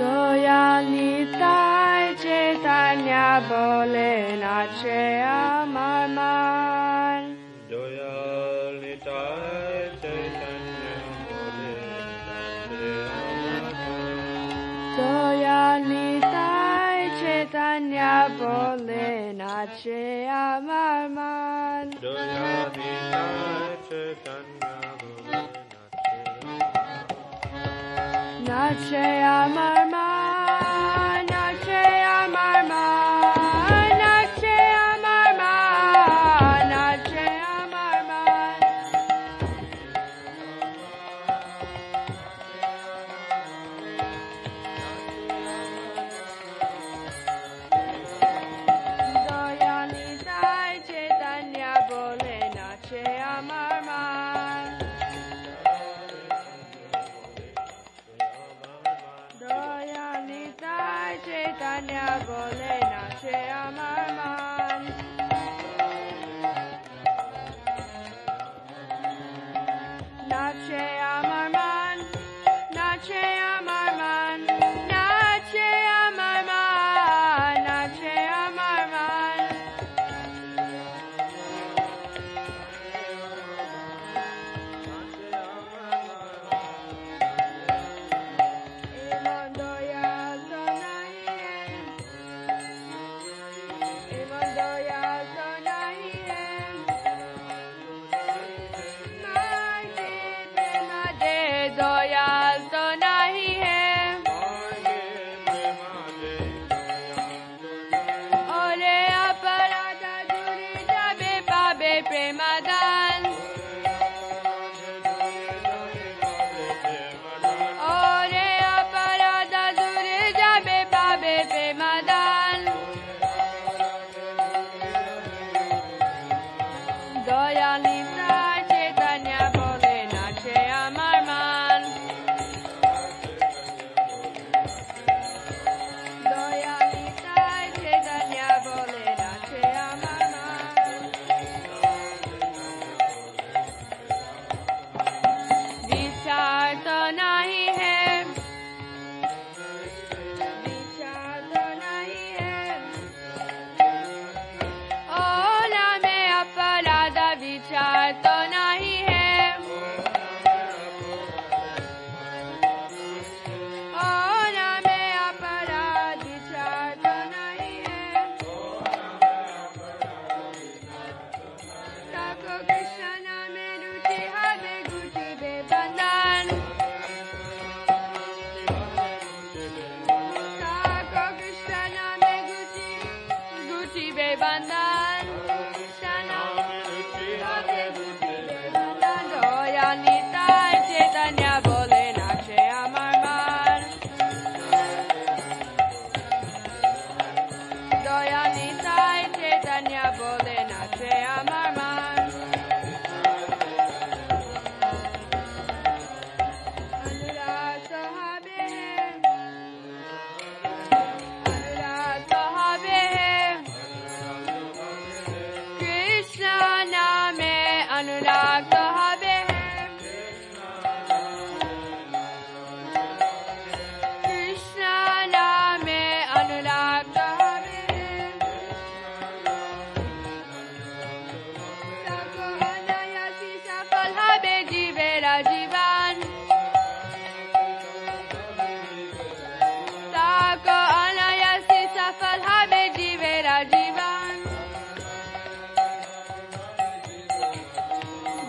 দয়ালিতাই চেতান্যা বলে নাচে আমার মান দয়ালিতাই চেতান্যা বলে নাচে দয়ালিতাই চেতান্যা বলে নাচে আমার মান দয়ালিতাই say on my mind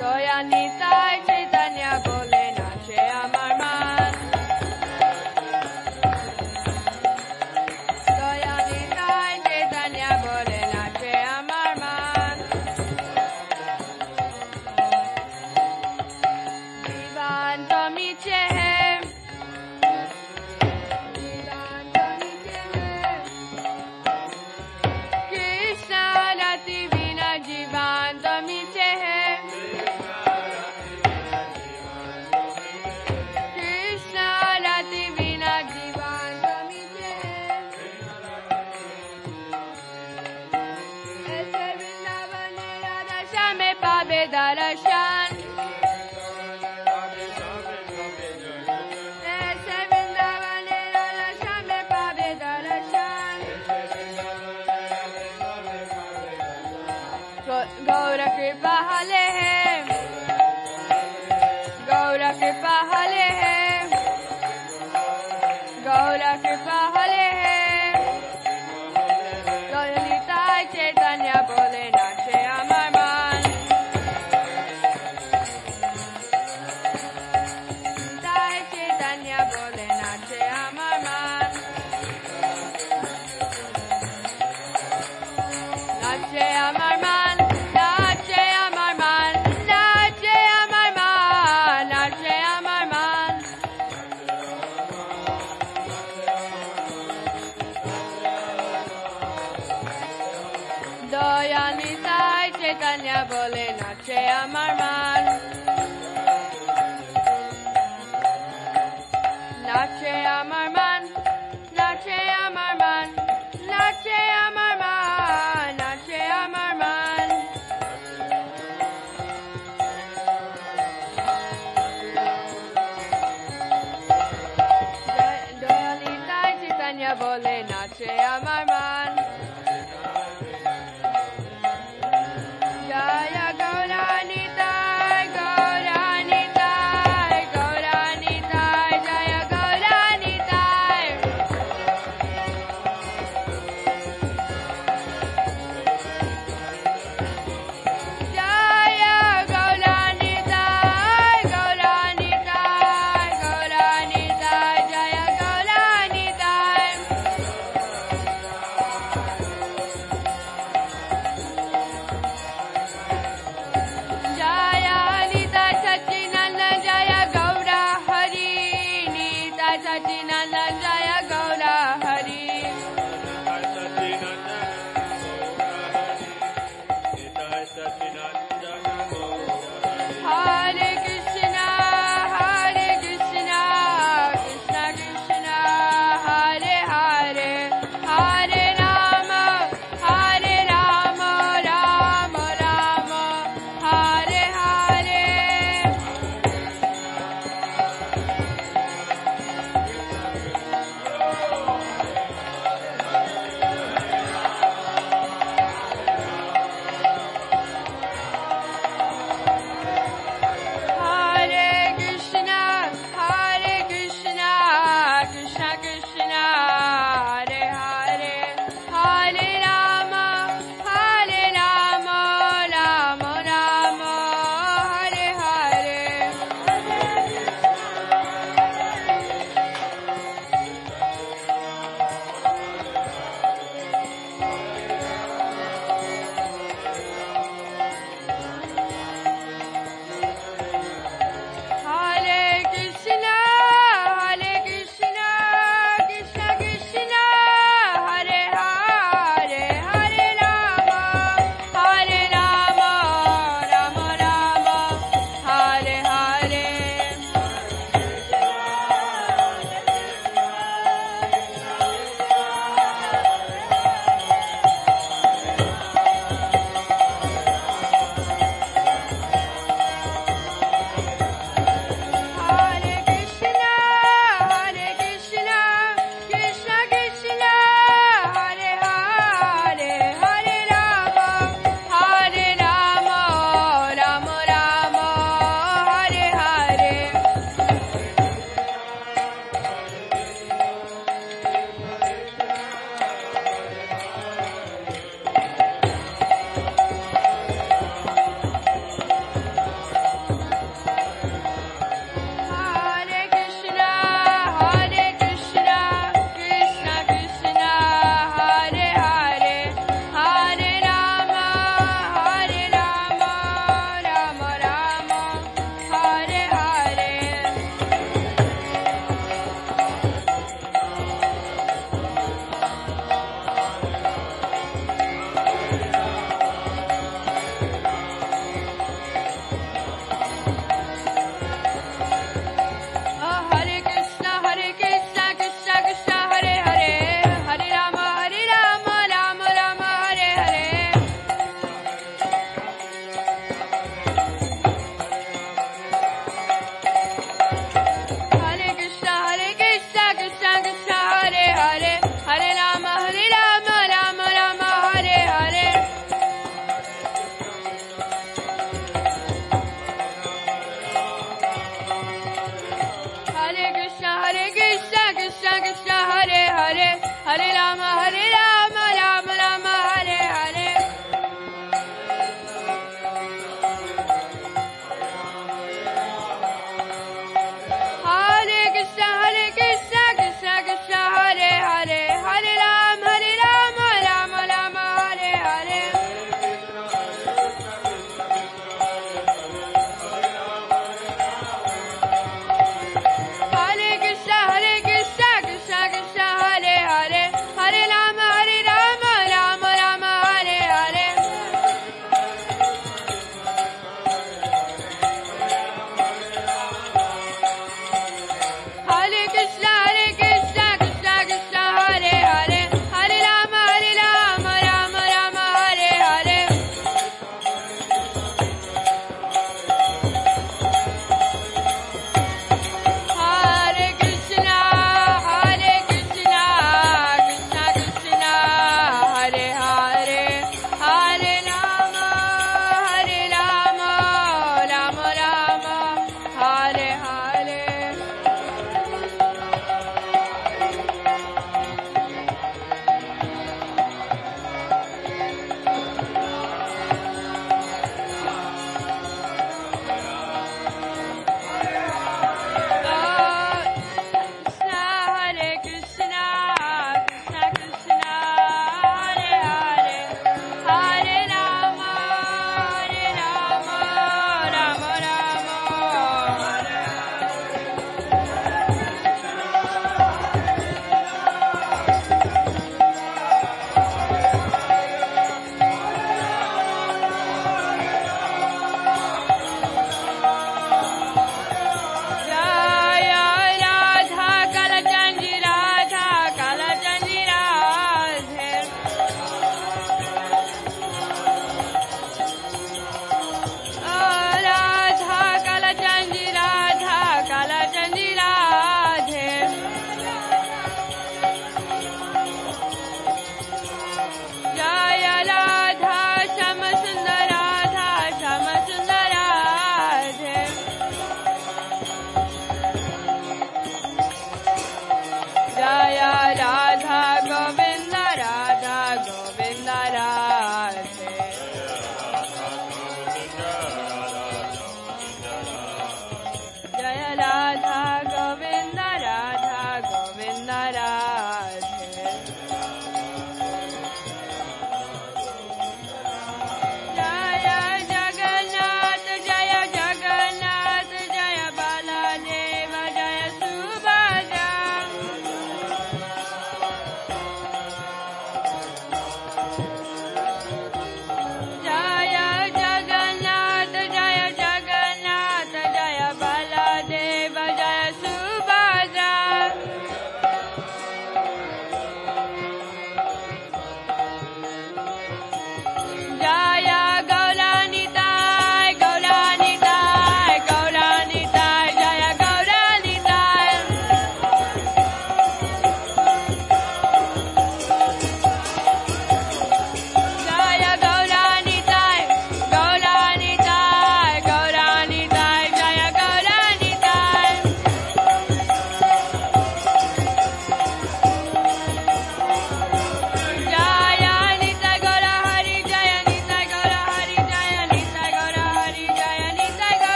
这样你才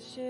wishes.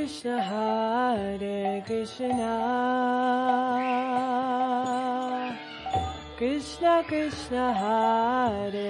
Krishna Hare Krishna. Krishna Krishna Hare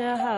Krishna,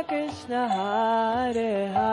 Krishna Hare Hare,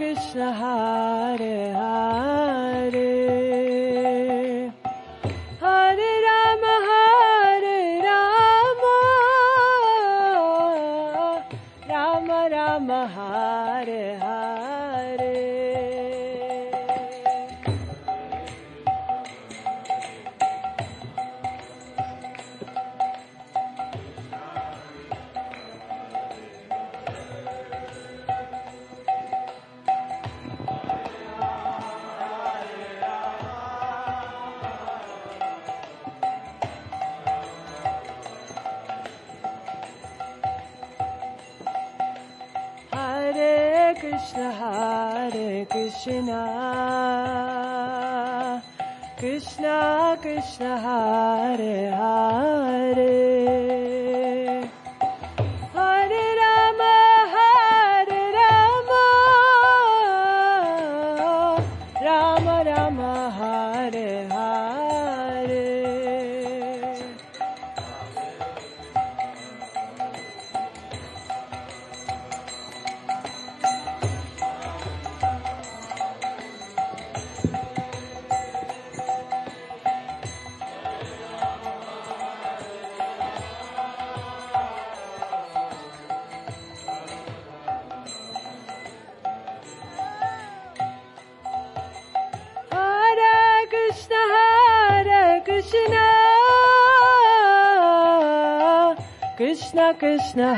Krishna Krishna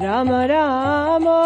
Ram Ram.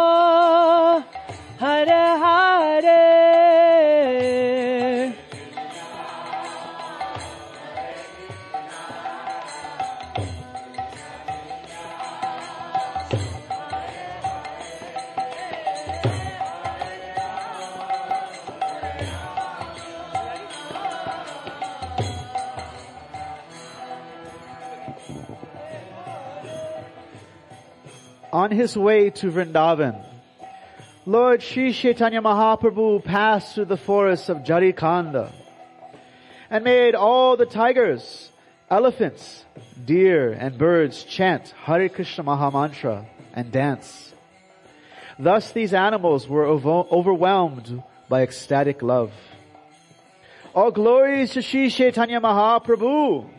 on his way to Vrindavan, Lord Sri Chaitanya Mahaprabhu passed through the forests of Jharikhanda and made all the tigers, elephants, deer, and birds chant Hare Krishna Mahamantra and dance. Thus these animals were overwhelmed by ecstatic love. All glories to Sri Chaitanya Mahaprabhu.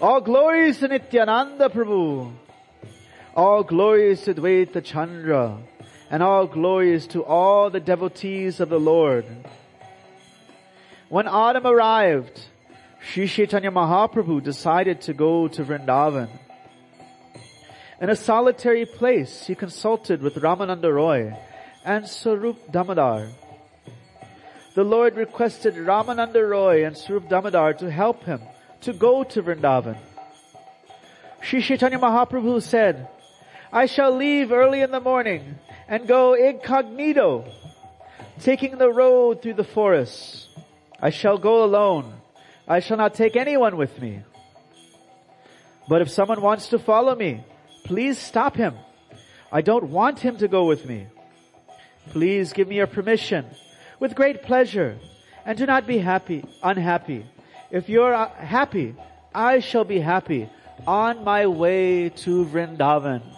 All glories to Nityananda Prabhu. All glories to Advaita Chandra. And all glories to all the devotees of the Lord. When autumn arrived, Sri Chaitanya Mahaprabhu decided to go to Vrindavan. In a solitary place, he consulted with Ramananda Roy and Swarup Damodar. The Lord requested Ramananda Roy and Swarup Damodar to help him to go to Vrindavan. Sri Chaitanya Mahaprabhu said, I shall leave early in the morning and go incognito, taking the road through the forests. I shall go alone. I shall not take anyone with me. But if someone wants to follow me, please stop him. I don't want him to go with me. Please give me your permission with great pleasure and do not be happy, unhappy. If you're uh, happy, I shall be happy on my way to Vrindavan.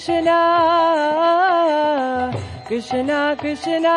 Krishna Krishna Krishna.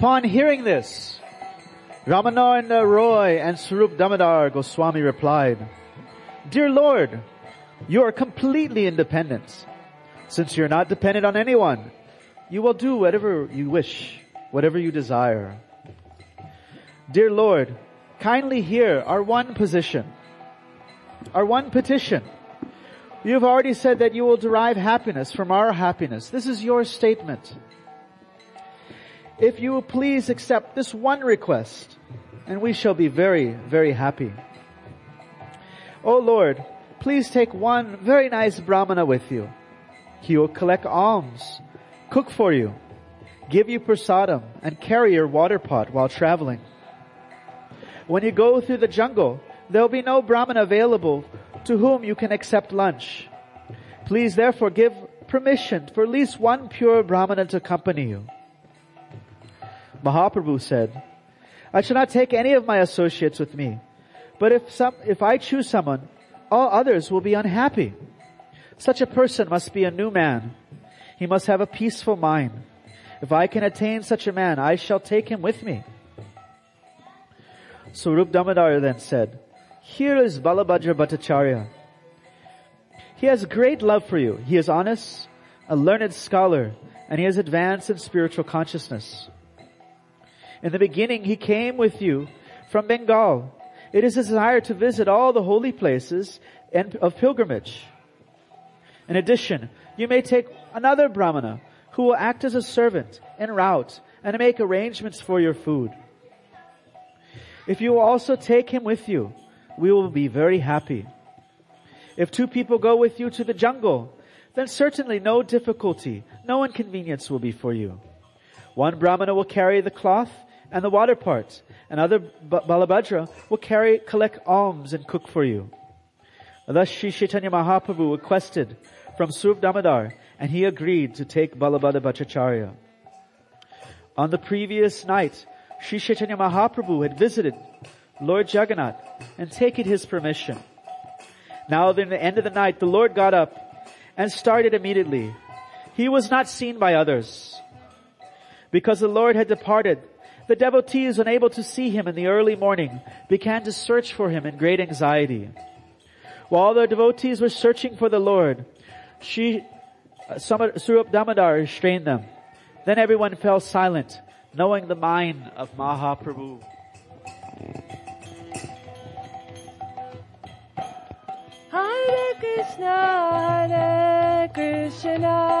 Upon hearing this, Ramananda Roy and Swarup Damodar Goswami replied, Dear Lord, you are completely independent. Since you're not dependent on anyone, you will do whatever you wish, whatever you desire. Dear Lord, kindly hear our one position, our one petition. You have already said that you will derive happiness from our happiness. This is your statement. If you will please accept this one request, and we shall be very, very happy. O Lord, please take one very nice brahmana with you. He will collect alms, cook for you, give you prasadam, and carry your water pot while traveling. When you go through the jungle, there will be no brahmana available to whom you can accept lunch. Please therefore give permission for at least one pure brahmana to accompany you. Mahaprabhu said, I shall not take any of my associates with me, but if some, if I choose someone, all others will be unhappy. Such a person must be a new man. He must have a peaceful mind. If I can attain such a man, I shall take him with me. Swarup Damodar then said, Here is Balabhadra Bhattacharya. He has great love for you. He is honest, a learned scholar, and he has advanced in spiritual consciousness. In the beginning, he came with you from Bengal. It is his desire to visit all the holy places and of pilgrimage. In addition, you may take another brahmana who will act as a servant en route and make arrangements for your food. If you will also take him with you, we will be very happy. If two people go with you to the jungle, then certainly no difficulty, no inconvenience will be for you. One brahmana will carry the cloth and the water parts. and other Balabhadra will carry, collect alms and cook for you. Thus Sri Chaitanya Mahaprabhu requested from Swarup Damodar, and he agreed to take Balabhadra Bhattacharya. On the previous night, Sri Chaitanya Mahaprabhu had visited Lord Jagannath and taken his permission. Now, in the end of the night, the Lord got up and started immediately. He was not seen by others. Because the Lord had departed, the devotees, unable to see him in the early morning, began to search for him in great anxiety. While the devotees were searching for the Lord, she, uh, Swarup Damodar restrained them. Then everyone fell silent, knowing the mind of Mahaprabhu. Hare Krishna, Hare Krishna,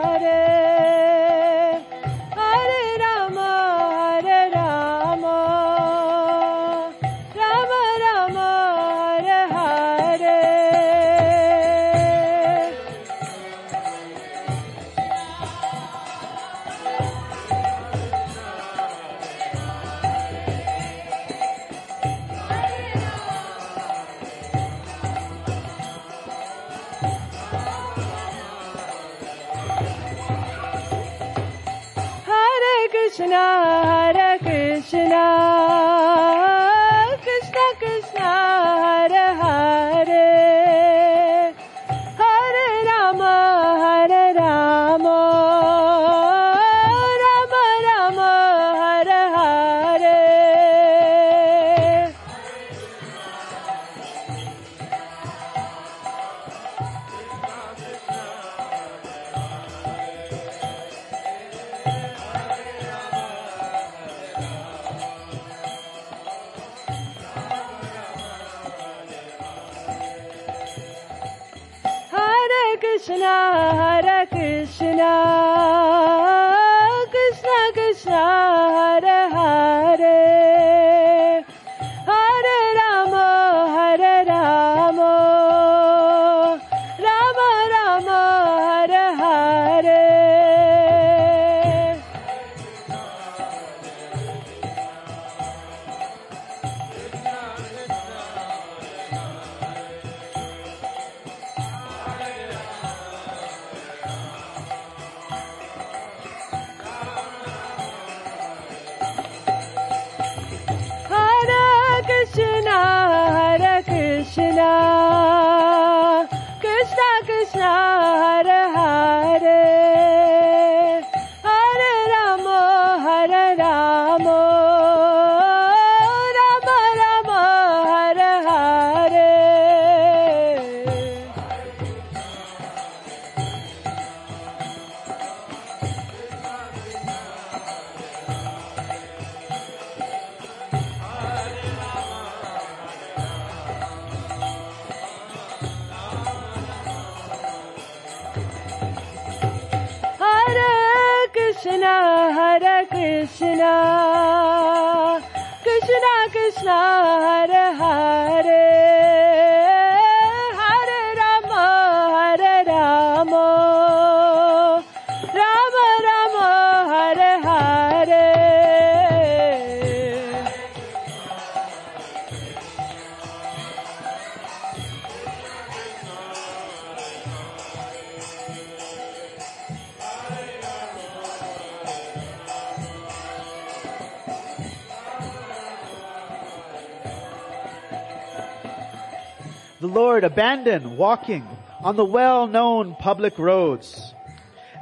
Lord walking on the well-known public roads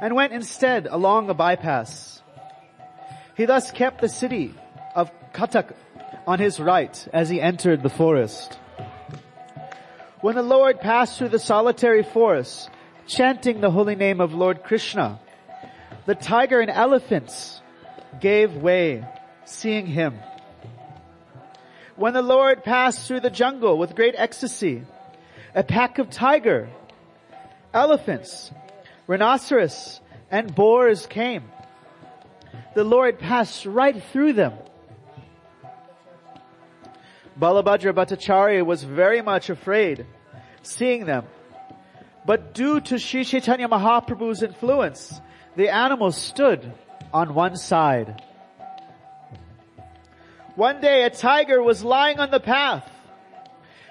and went instead along a bypass. He thus kept the city of Katak on his right as he entered the forest. When the Lord passed through the solitary forest, chanting the holy name of Lord Krishna, the tiger and elephants gave way, seeing him. When the Lord passed through the jungle with great ecstasy, a pack of tiger, elephants, rhinoceros, and boars came. The Lord passed right through them. Balabhadra Bhattacharya was very much afraid seeing them. But due to Sri Chaitanya Mahaprabhu's influence, the animals stood on one side. One day a tiger was lying on the path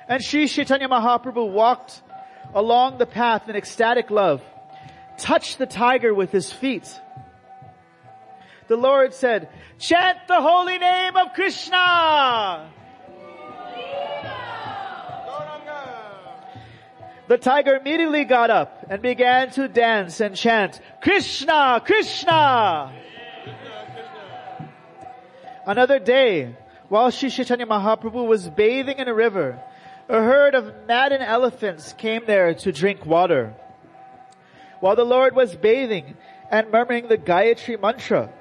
and Sri Chaitanya Mahaprabhu walked along the path in ecstatic love, touched the tiger with his feet. The Lord said, chant the holy name of Krishna! The tiger immediately got up and began to dance and chant, Krishna, Krishna! Another day, while Sri Chaitanya Mahaprabhu was bathing in a river, a herd of maddened elephants came there to drink water. While the Lord was bathing and murmuring the Gayatri mantra,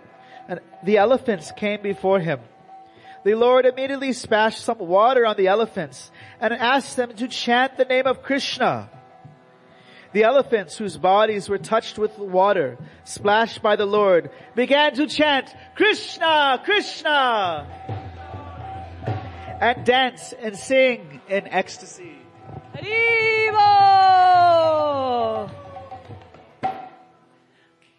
and the elephants came before him. The Lord immediately splashed some water on the elephants and asked them to chant the name of Krishna. The elephants whose bodies were touched with water, splashed by the Lord, began to chant, Krishna, Krishna! And dance and sing in ecstasy. Haribo!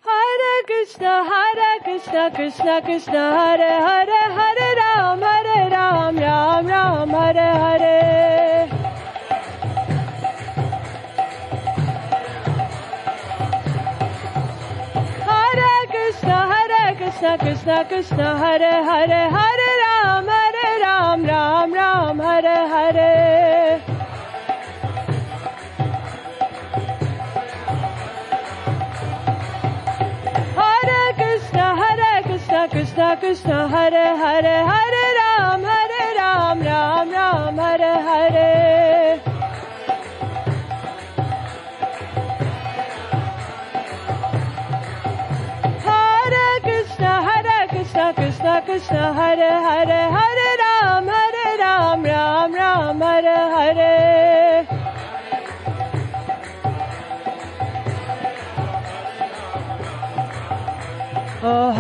Hare Krishna, Hare Krishna, Krishna Krishna, Hare Hare, Hare Ram, Hare Ram, Ram Ram, Hare Hare. Hare Krishna, Hare Krishna, Krishna Krishna, Hare Hare, Hare Ram, Ram Ram, Hare Hare. Hare Krishna, Hare Krishna, Krishna Krishna, Hare Hare, Hare Ram, Hare Ram, Ram Ram, Hare Hare. Hare Krishna, Krishna, Krishna Hare, Hare Hare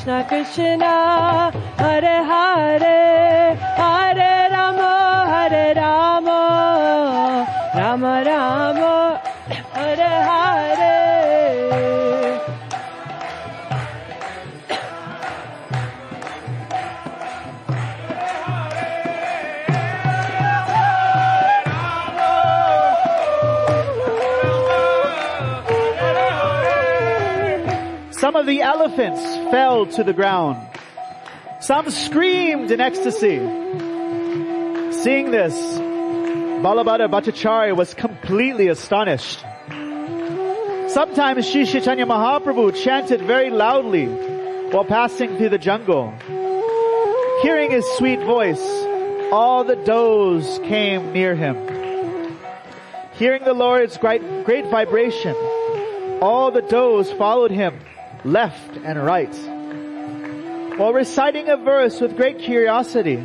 Krishna Krishna, Hare Hare, Hare Rama, Hare Rama, Rama Rama, Hare Hare. Some of the elephants fell to the ground. Some screamed in ecstasy. Seeing this, Balabhadra Bhattacharya was completely astonished. Sometimes Sri Chaitanya Mahaprabhu chanted very loudly while passing through the jungle. Hearing his sweet voice, all the does came near him. Hearing the Lord's great, great vibration, all the does followed him, left and right. While reciting a verse with great curiosity,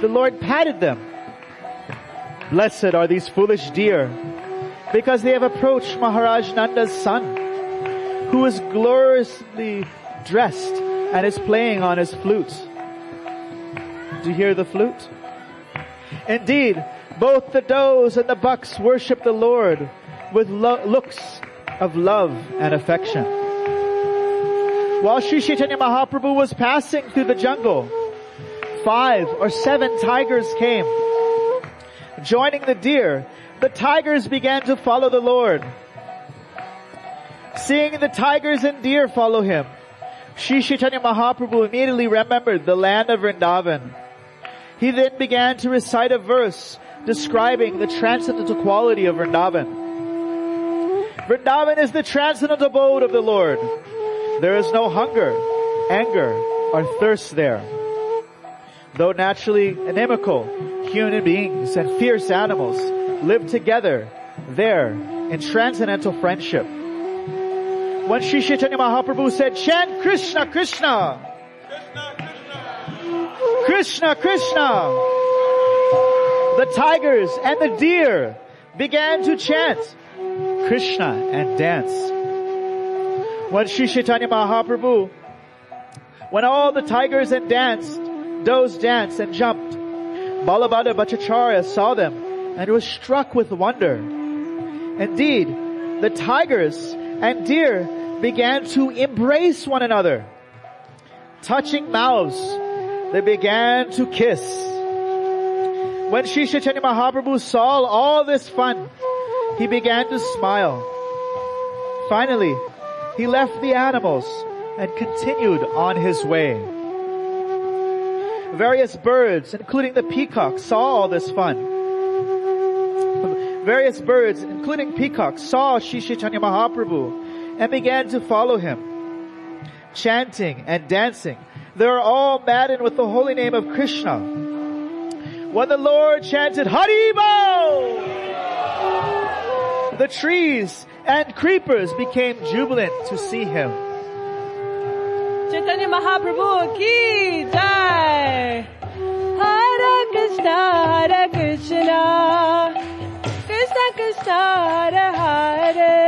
the Lord patted them. Blessed are these foolish deer, because they have approached Maharaj Nanda's son, who is gloriously dressed and is playing on his flute. Do you hear the flute? Indeed, both the does and the bucks worship the Lord with lo- looks of love and affection. While Sri Chaitanya Mahaprabhu was passing through the jungle, five or seven tigers came. Joining the deer, the tigers began to follow the Lord. Seeing the tigers and deer follow him, Sri Chaitanya Mahaprabhu immediately remembered the land of Vrindavan. He then began to recite a verse describing the transcendental quality of Vrindavan. Vrindavan is the transcendental abode of the Lord. There is no hunger, anger, or thirst there. Though naturally inimical, human beings and fierce animals live together there in transcendental friendship. When Sri Chaitanya Mahaprabhu said, chant Krishna, Krishna, Krishna, Krishna, the tigers and the deer began to chant Krishna and dance. When Sri Chaitanya Mahaprabhu, when all the tigers and danced, does danced and jumped, Balabhadra Bhattacharya saw them and was struck with wonder. Indeed, the tigers and deer began to embrace one another. Touching mouths, they began to kiss. When Sri Chaitanya Mahaprabhu saw all this fun, he began to smile. Finally, he left the animals and continued on his way. Various birds, including the peacock, saw all this fun. Various birds, including peacocks, saw Chaitanya Mahaprabhu and began to follow him. Chanting and dancing, they were all maddened with the holy name of Krishna. When the Lord chanted Haribol, the trees and creepers became jubilant to see him. Chaitanya Mahaprabhu ki jai. Hare Krishna, Hare Krishna, Krishna Hare,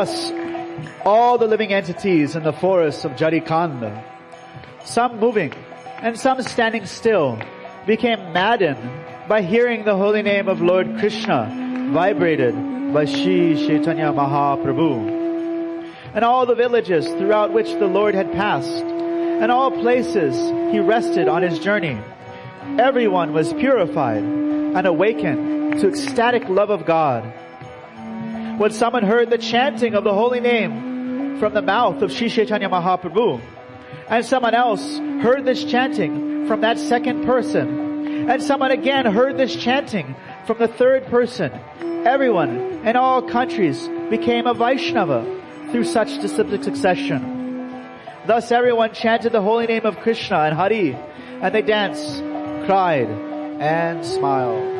Thus, all the living entities in the forests of Jharikhanda, some moving and some standing still, became maddened by hearing the holy name of Lord Krishna vibrated by Shri Chaitanya Mahaprabhu. And all the villages throughout which the Lord had passed, and all places he rested on his journey, everyone was purified and awakened to ecstatic love of God when someone heard the chanting of the holy name from the mouth of Sri Chaitanya Mahaprabhu, and someone else heard this chanting from that second person, and someone again heard this chanting from the third person, everyone in all countries became a Vaishnava through such disciplic succession. Thus everyone chanted the holy name of Krishna and Hari, and they danced, cried, and smiled.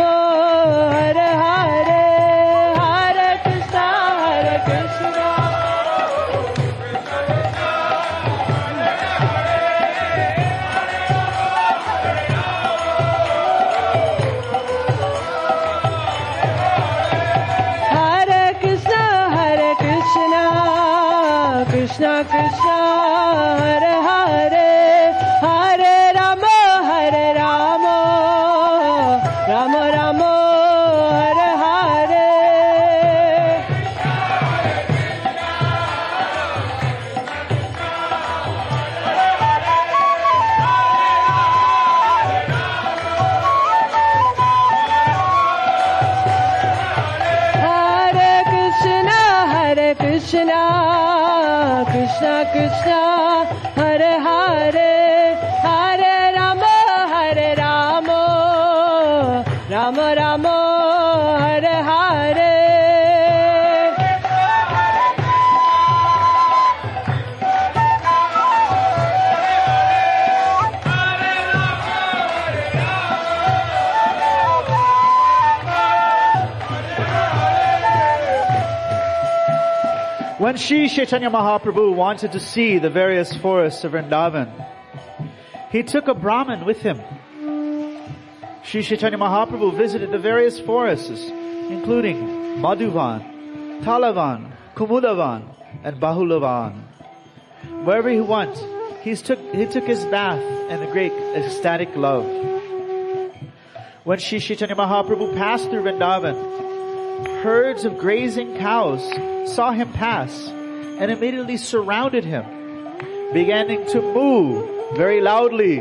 When Sri Chaitanya Mahaprabhu wanted to see the various forests of Vrindavan, he took a Brahmin with him. Sri Chaitanya Mahaprabhu visited the various forests, including Madhuvan, Talavan, Kumudavan, and Bahulavan. Wherever he went, he took, he took his bath in a great ecstatic love. When Sri Chaitanya Mahaprabhu passed through Vrindavan, herds of grazing cows saw him pass and immediately surrounded him, beginning to moo very loudly.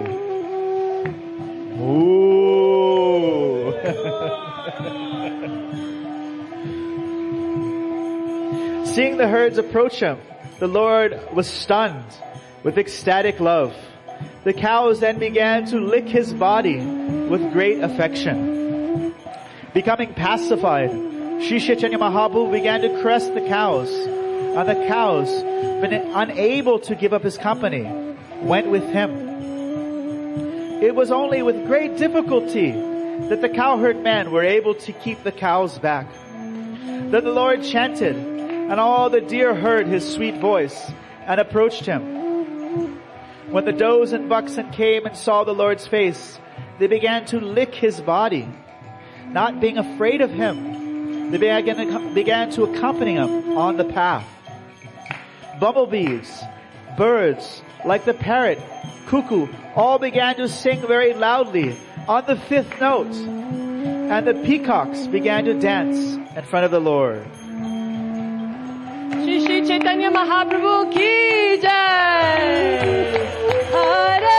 Moo. Seeing the herds approach him, the Lord was stunned with ecstatic love. The cows then began to lick his body with great affection. Becoming pacified, Sri Mahaprabhu began to caress the cows, and the cows, been unable to give up his company, went with him. It was only with great difficulty that the cowherd men were able to keep the cows back. Then the Lord chanted, and all the deer heard his sweet voice and approached him. When the does and bucks and came and saw the Lord's face, they began to lick his body. Not being afraid of him, they began, began to accompany him on the path. Bumblebees, birds, like the parrot, cuckoo, all began to sing very loudly on the fifth note. And the peacocks began to dance in front of the Lord. Shri Shri Chaitanya Mahaprabhu की जय हरे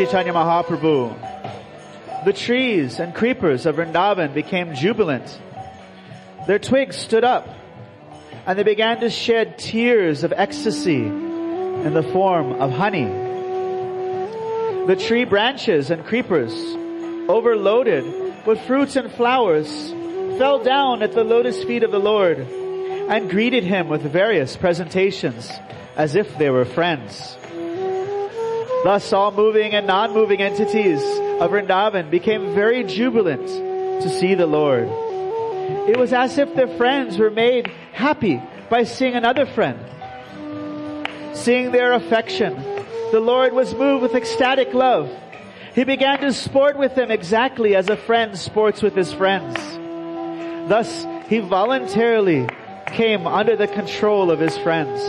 Chaitanya Mahaprabhu, the trees and creepers of Vrindavan became jubilant. Their twigs stood up and they began to shed tears of ecstasy in the form of honey. The tree branches and creepers, overloaded with fruits and flowers, fell down at the lotus feet of the Lord and greeted him with various presentations as if they were friends. Thus all moving and non-moving entities of Vrindavan became very jubilant to see the Lord. It was as if their friends were made happy by seeing another friend. Seeing their affection, the Lord was moved with ecstatic love. He began to sport with them exactly as a friend sports with his friends. Thus, he voluntarily came under the control of his friends.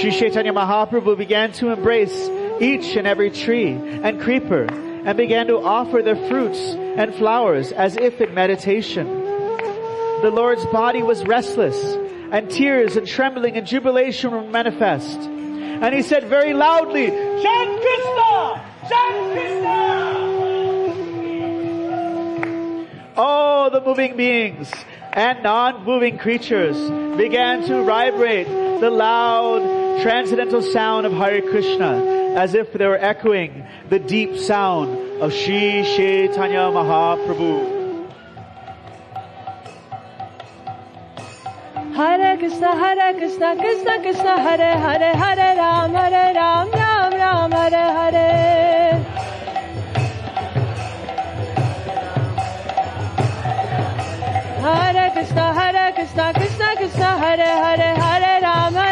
Sri Chaitanya Mahaprabhu began to embrace each and every tree and creeper and began to offer their fruits and flowers as if in meditation. The Lord's body was restless and tears and trembling and jubilation were manifest. And he said very loudly, Shan Krishna! Shan Krishna! Oh, the moving beings, and non-moving creatures began to vibrate the loud transcendental sound of Hare Krishna as if they were echoing the deep sound of Sri Chaitanya Mahaprabhu. Hare Krishna, Hare Krishna, Krishna Krishna, Hare Hare, Hare Ram, Hare Ram, Ram Ram, Hare Hare. Hare Krishna, Hare Krishna, Krishna Krishna, Hare Hare, Hare Ram, Hare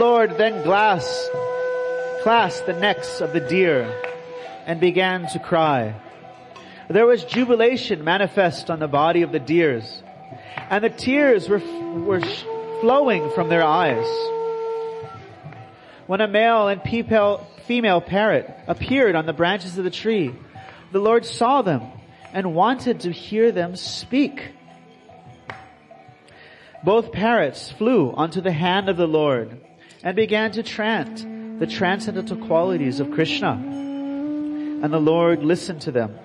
Lord then glass, clasped the necks of the deer and began to cry. There was jubilation manifest on the body of the deers, and the tears were, were flowing from their eyes. When a male and female parrot appeared on the branches of the tree, the Lord saw them and wanted to hear them speak. Both parrots flew onto the hand of the Lord and began to chant the transcendental qualities of Krishna. And the Lord listened to them.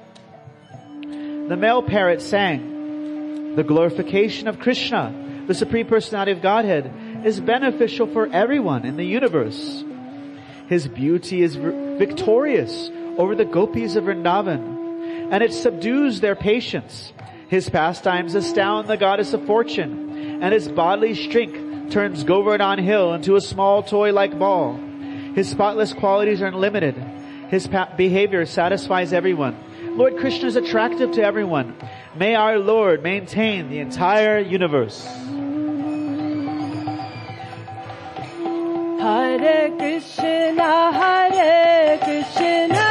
The male parrot sang, the glorification of Krishna, the Supreme Personality of Godhead, is beneficial for everyone in the universe. His beauty is victorious over the gopis of Vrindavan, and it subdues their patience. His pastimes astound the goddess of fortune, and his bodily strength turns Govardhan Hill into a small toy-like ball. His spotless qualities are unlimited. His pa- behavior satisfies everyone. Lord Krishna is attractive to everyone. May our Lord maintain the entire universe. Hare Krishna, Hare Krishna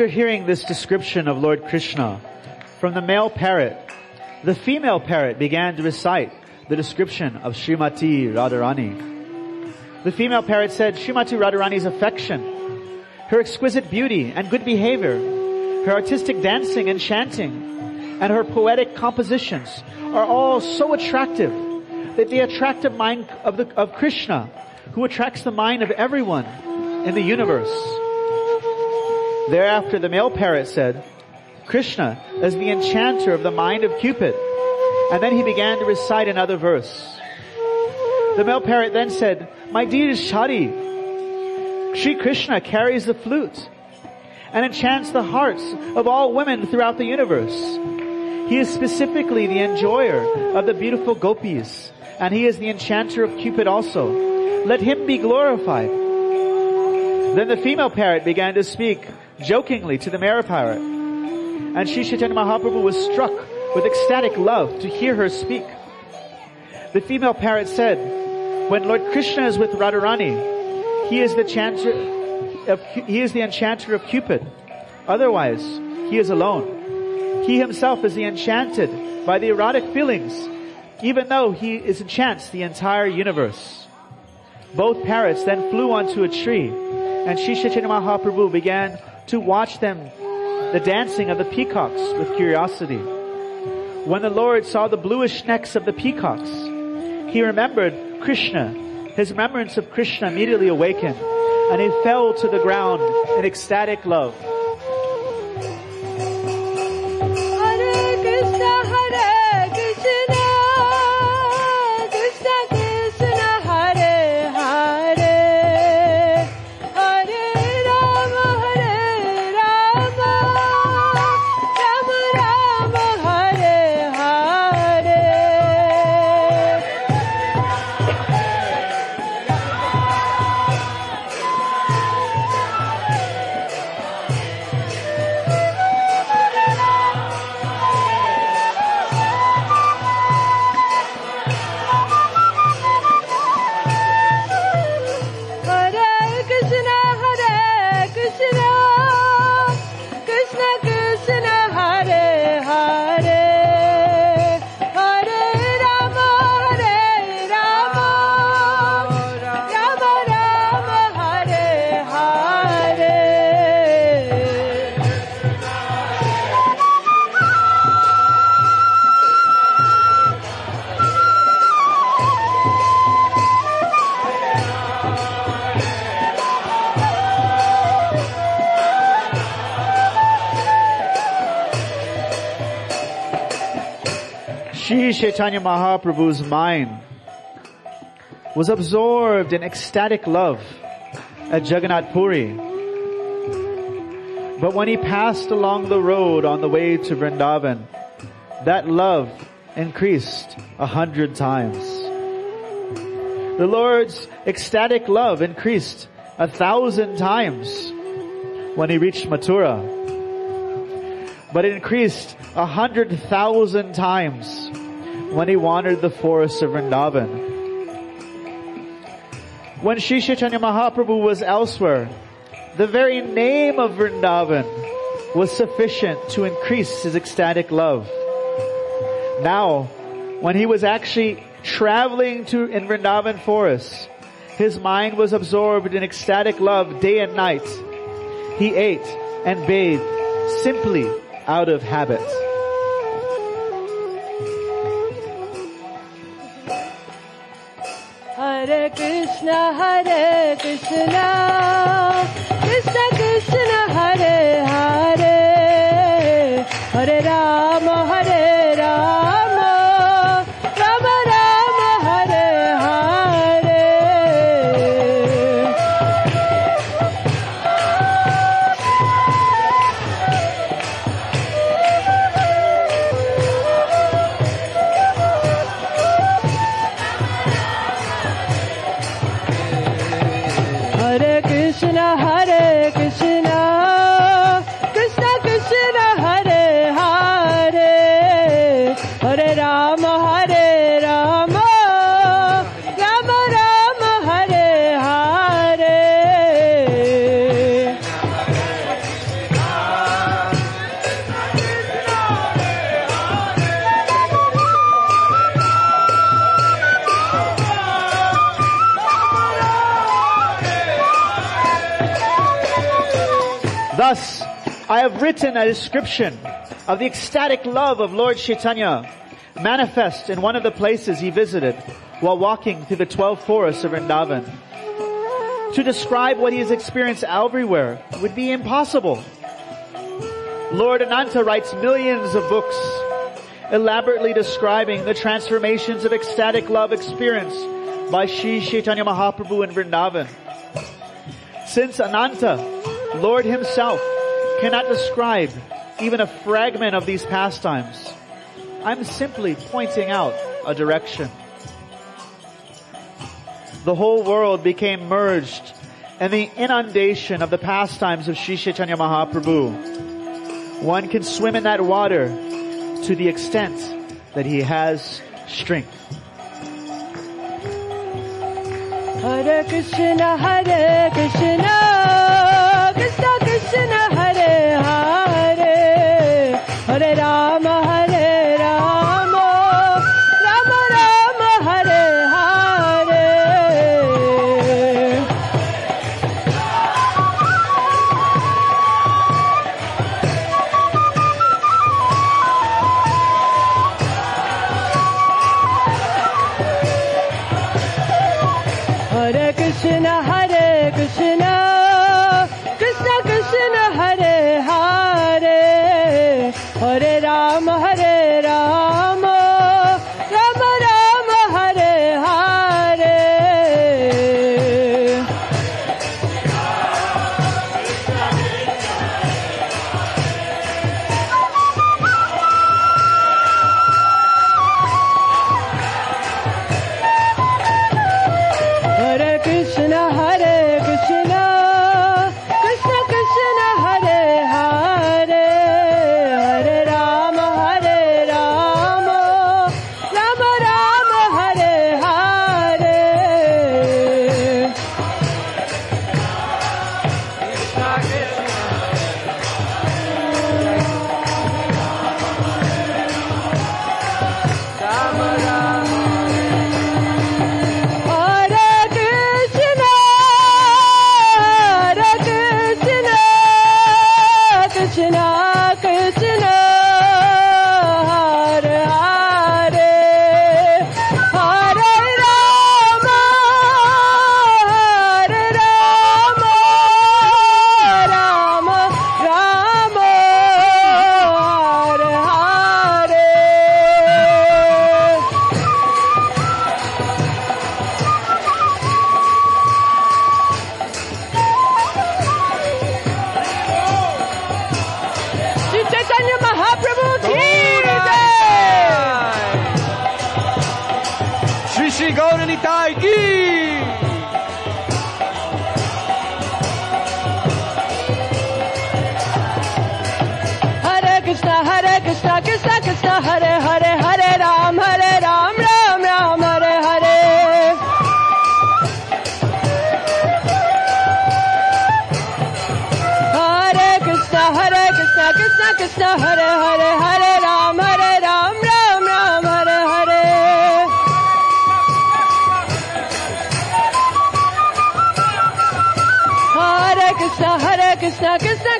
After hearing this description of Lord Krishna from the male parrot, the female parrot began to recite the description of Srimati Radharani. The female parrot said, Srimati Radharani's affection, her exquisite beauty and good behavior, her artistic dancing and chanting, and her poetic compositions are all so attractive that they attract the mind of, the, of Krishna, who attracts the mind of everyone in the universe. Thereafter the male parrot said, Krishna is the enchanter of the mind of Cupid. And then he began to recite another verse. The male parrot then said, My dear Shari, Sri Krishna carries the flute and enchants the hearts of all women throughout the universe. He is specifically the enjoyer of the beautiful gopis and he is the enchanter of Cupid also. Let him be glorified. Then the female parrot began to speak jokingly to the male parrot. And Sri Chaitanya Mahaprabhu was struck with ecstatic love to hear her speak. The female parrot said, when Lord Krishna is with Radharani, he is the enchanter of, he is the enchanter of Cupid. Otherwise, he is alone. He himself is the enchanted by the erotic feelings, even though he is enchants the entire universe. Both parrots then flew onto a tree, and Sri Chaitanya Mahaprabhu began to watch them, the dancing of the peacocks with curiosity. When the Lord saw the bluish necks of the peacocks, he remembered Krishna. His remembrance of Krishna immediately awakened, and he fell to the ground in ecstatic love. Chaitanya Mahaprabhu's mind was absorbed in ecstatic love at Jagannath Puri. But when he passed along the road on the way to Vrindavan, that love increased a hundred times. The Lord's ecstatic love increased a thousand times when he reached Mathura. But it increased a hundred thousand times when he wandered the forests of Vrindavan. When Sri Chaitanya Mahaprabhu was elsewhere, the very name of Vrindavan was sufficient to increase his ecstatic love. Now, when he was actually traveling to in Vrindavan forest, his mind was absorbed in ecstatic love day and night. He ate and bathed simply out of habit. Hare Krishna Hare Krishna. I have written a description of the ecstatic love of Lord Chaitanya manifest in one of the places he visited while walking through the 12 forests of Vrindavan. To describe what he has experienced everywhere would be impossible. Lord Ananta writes millions of books elaborately describing the transformations of ecstatic love experienced by Sri Chaitanya Mahaprabhu in Vrindavan. Since Ananta, Lord himself, cannot describe even a fragment of these pastimes, I'm simply pointing out a direction. The whole world became merged in the inundation of the pastimes of Sri Chaitanya Mahaprabhu. One can swim in that water to the extent that he has strength. Hare Krishna, Hare Krishna, Krishna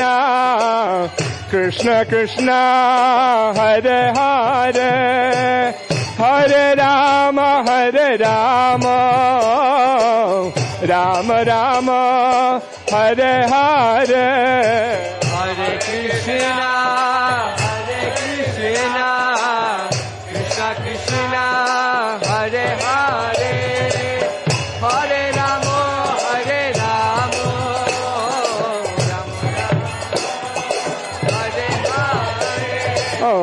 Krishna Krishna Krishna Hare her Hare Ram Hare Ram Ram Ram Hare her. Hare Krishna Hare Krishna Krishna Krishna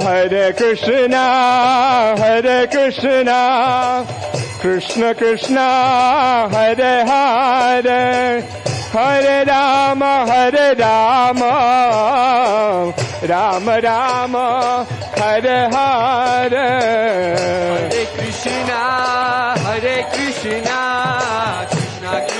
Hare Krishna, Hare Krishna, Krishna Krishna, Hare Hare, Hare Rama, Hare Rama, Rama Rama, Hare Hare. Hare Krishna, Hare Krishna, Krishna Krishna,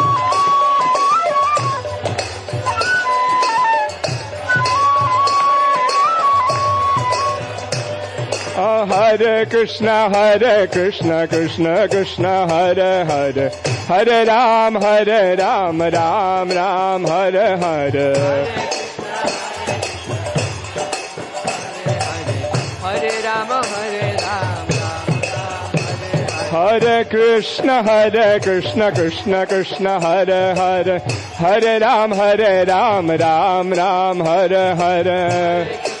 Oh, Hare Krishna, Hare Krishna, Krishna Krishna, Hare Hare, Hare Ram, Hare Ram, Ram Ram, Hare Hare. Hare Rama, Krishna, Hare Krishna, Krishna Krishna, Hare Hare, Hare Ram, Hare Ram, Ram Ram, Hare. Hare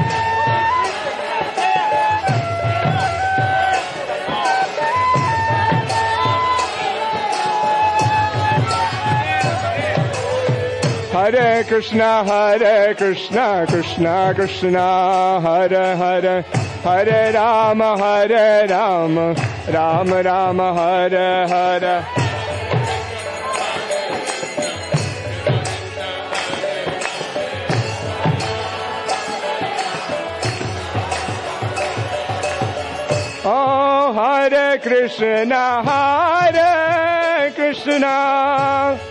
Hare Krishna, Hare Krishna, Krishna Krishna, Hare Hare, Hare Rama, Hare Rama, Rama Rama, Hare Hare. Oh, Hare Krishna, Hare Krishna.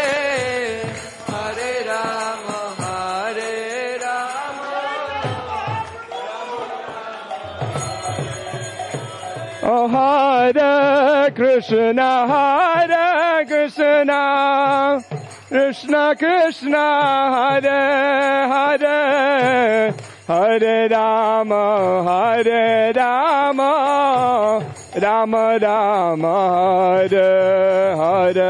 Krishna Hare Krishna Krishna Krishna Hare Hare Hare Ram Hare Ram Ram Ram Hare Hare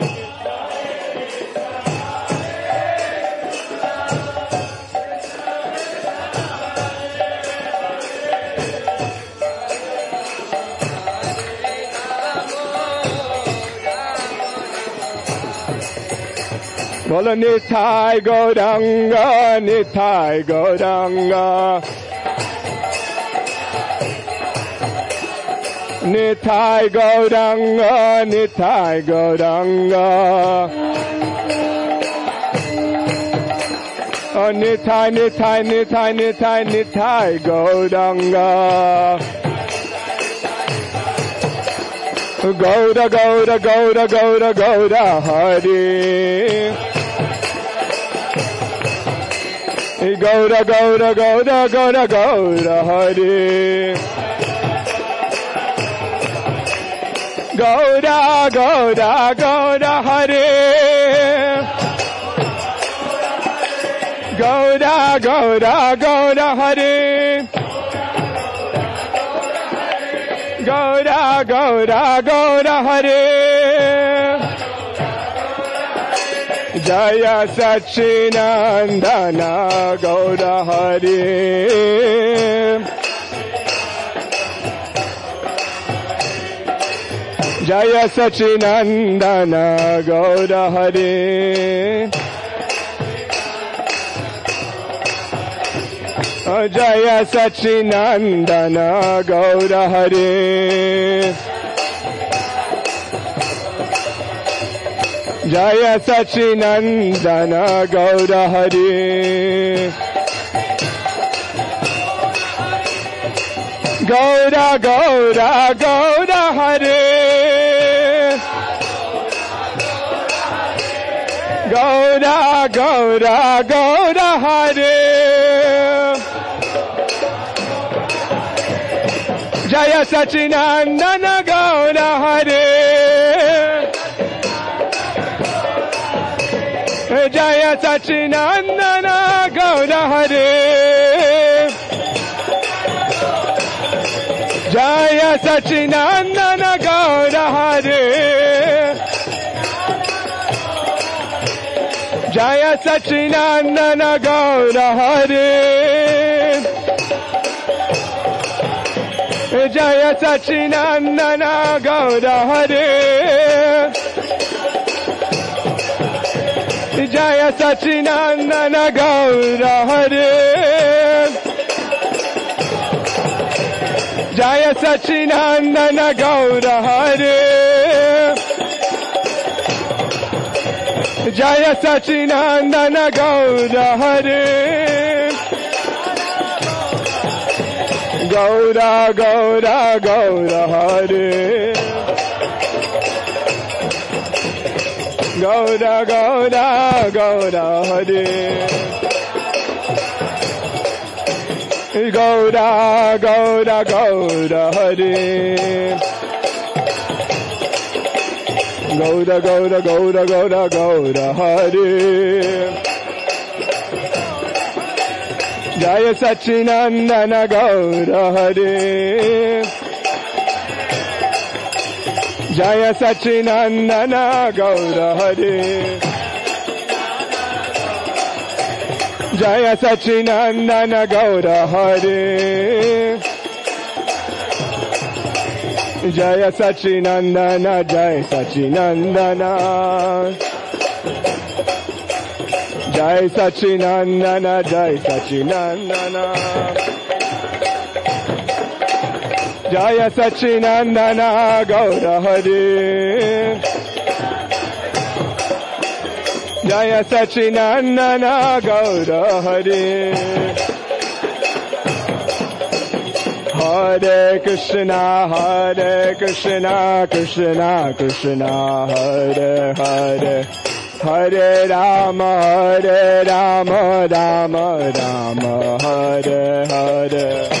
Bolo Nithai Gauranga, Nithai Gauranga. Nithai Gauranga, Nithai Gauranga. Oh, ờ, Nithai, Nithai, Nithai, Nithai, Nithai Gauranga. Gaura, Gaura, Gaura, Gaura, Gaura, Gaura Gaura Gaura Gaura Gaura Hare Gaura Gaura Gaura Hare Gaura Gaura Gaura Hare Gaura Gaura Gaura Hare जय सच्चिनन्दन गौर हरि जय सचिनन्दन गौर हरे जय सचिनन्दन गौर हरे जय सचिनन्दन गौर हरि गौर गौर गौर हरे गौर गौर गौर हरे जय सचिनन्दन गौर हरे సచినందన గౌర హరే జయ సచినందన గౌర హరే జయ సచినందన గౌర హరే జయ సచినందన గౌర హరే जय सचिनन्दन गौर हरे जय सचिनन्दन गौर हरे जय सचिनन्दन गौर हरे गौरा गौरा गौर हरे Gaura Gaura Gaura Hare Gaura Gaura Gaura Hare Gaura Gaura Gaura Gaura Gaura Hare Jaya Sachinandana Gaura Hare Jaya Sachinandana Gaura Hare Jaya Sachinandana Gaura Hare Jaya Sachinandana Jaya Sachinandana Jai Sachinandana Jai Sachinandana Jaya Sachinandana Gaura Hare Jaya Sachinandana Gaura Hare Hare Krishna Hare Krishna Krishna Krishna Hare Hare Hare Rama Hare Rama Rama Rama Hare Hare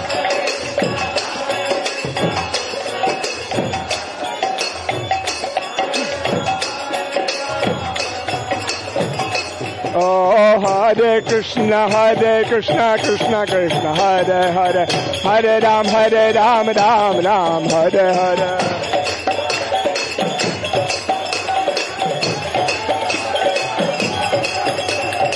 Oh, Hare Krishna, Hare Krishna, Krishna Krishna, Hare Hare. Hare Ram, Hare Ram, Ram Ram, Hare Hare.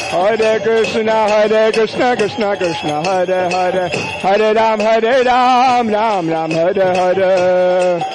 Hare Krishna, Hare Krishna, Krishna Krishna, Hare Hare. Hare Ram, Hare Ram, Ram Ram, Hare Hare.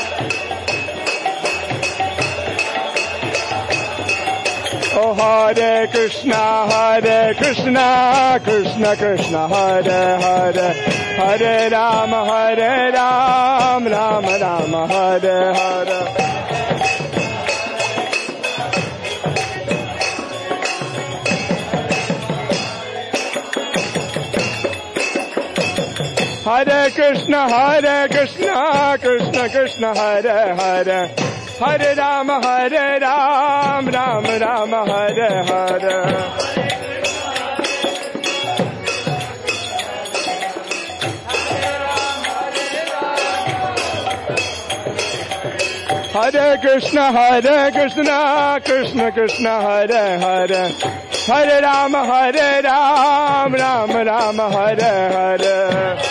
Hare Krishna Hare Krishna Krishna Krishna Hare Hare Hare Ram Hare Ram Ram Ram Hare Hare Hare Krishna Hare Krishna Krishna Krishna Hare Hare Hare, Hare Ram, Hare Ram, Ram Ram, Hare Hare. Hare Krishna, Hare Krishna, Krishna Krishna, Hare Hare, Hare Ram, Hare Ram, Ram Ram, Hare Hare.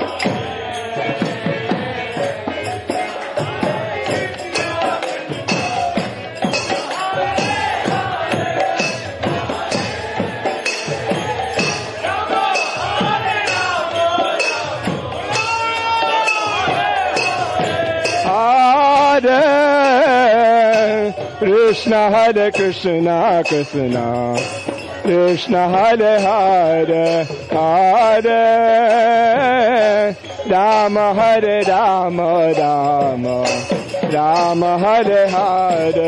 Krishna Hare Krishna Krishna Krishna Hare her her Ram Hare Ram Ram Ram Hare her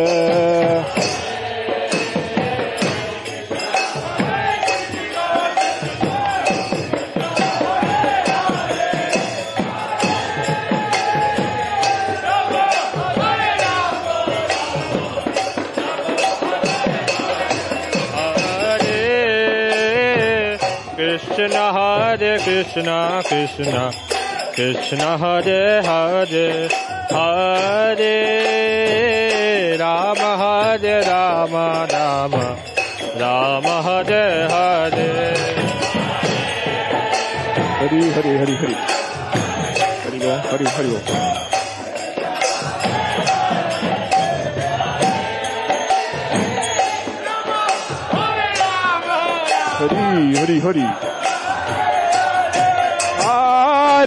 Krishna Krishna Krishna Hare Hare Hare Rama Hare Rama Rama Rama Hare Hare Hari Hari Hari Hari Hari Bol Hari Hari Hari Hari Hari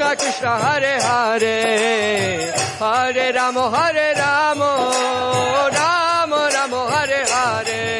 Krishna Krishna, Hare Hare, Hare Rama, Hare Rama, Rama Rama, Hare Hare.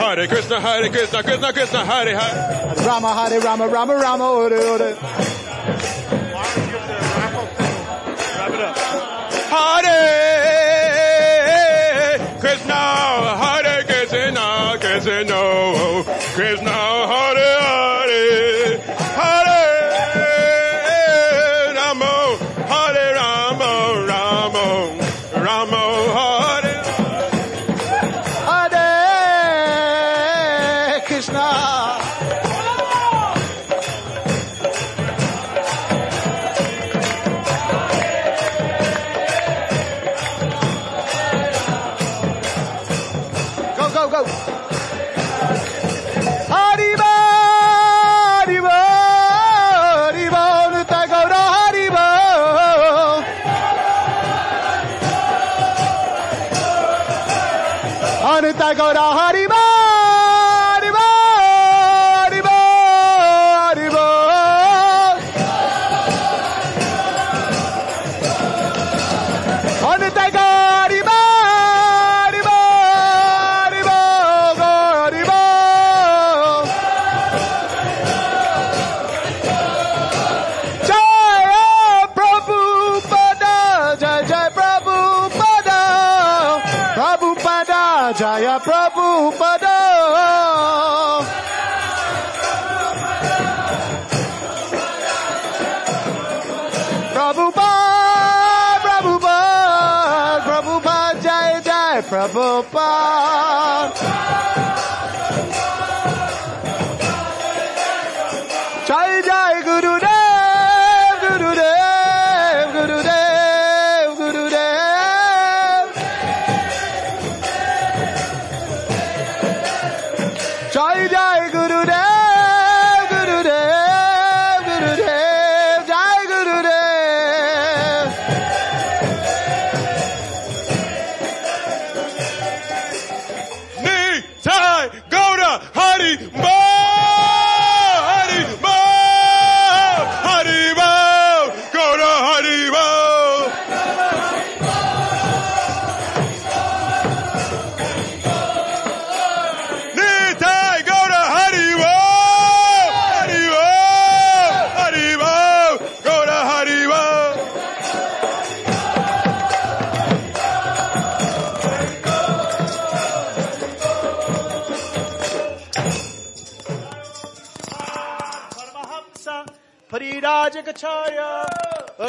Hare Krishna, Hare Krishna, Krishna Krishna, Hare Hare. Rama Hare Rama, Rama Rama, Hare Hare. Hare Krishna, Hare Krishna, Krishna, Krishna,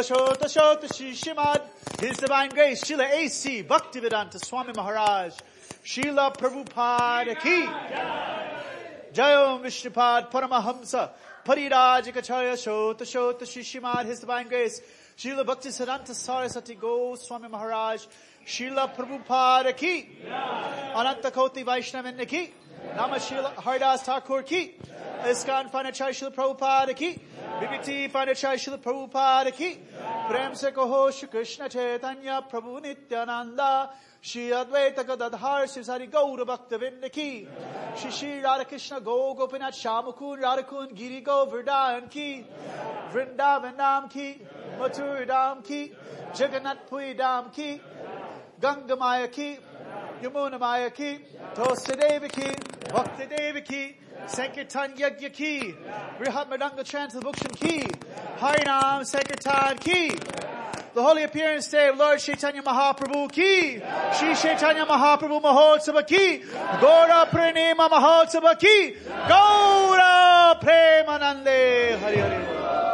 Shishimad His Divine Grace Srila A.C. Bhaktivedanta Swami Maharaj. Srila Prabhupada Ki. Jayom Vishnupad Paramahamsa. Parivrajakacharya Shota Shota Shishimad His Divine Grace Shila Bhakti Srila Bhaktivedanta Go, Swami Maharaj. Srila Prabhupada Ki. Ananta Koti Vaishnav Ki Nama Srila Haridas Thakur Ki ISKCON Fanachai Srila Prabhupada Ki BBT Fanachai Srila Prabhupada Ki Prem Se Kaho Shri Krishna Chaitanya Prabhu Nityananda Shri Advaita Gadadhar Shri Sari Gaura Bhakta Vinda Ki Shri Shri Radha Krishna Go Gopinath Shamakun Radhakun Giri Ki Vrindavan Dham Ki Mathur Dham Ki Jagannath Puri Dham Ki Ganga Maya Ki Yamuna Maya Ki Tosta Devi Ki Bhakti Devi Ki Sankirtan Yagya Ki Brihat Mridanga Transluction Ki Harinam Sankirtan Ki the holy appearance day of Lord Chaitanya Mahaprabhu ki, Shri Chaitanya Mahaprabhu Mahotsava ki, Gaura Purnima Mahotsava ki, Gaura Premanande Hari Hari.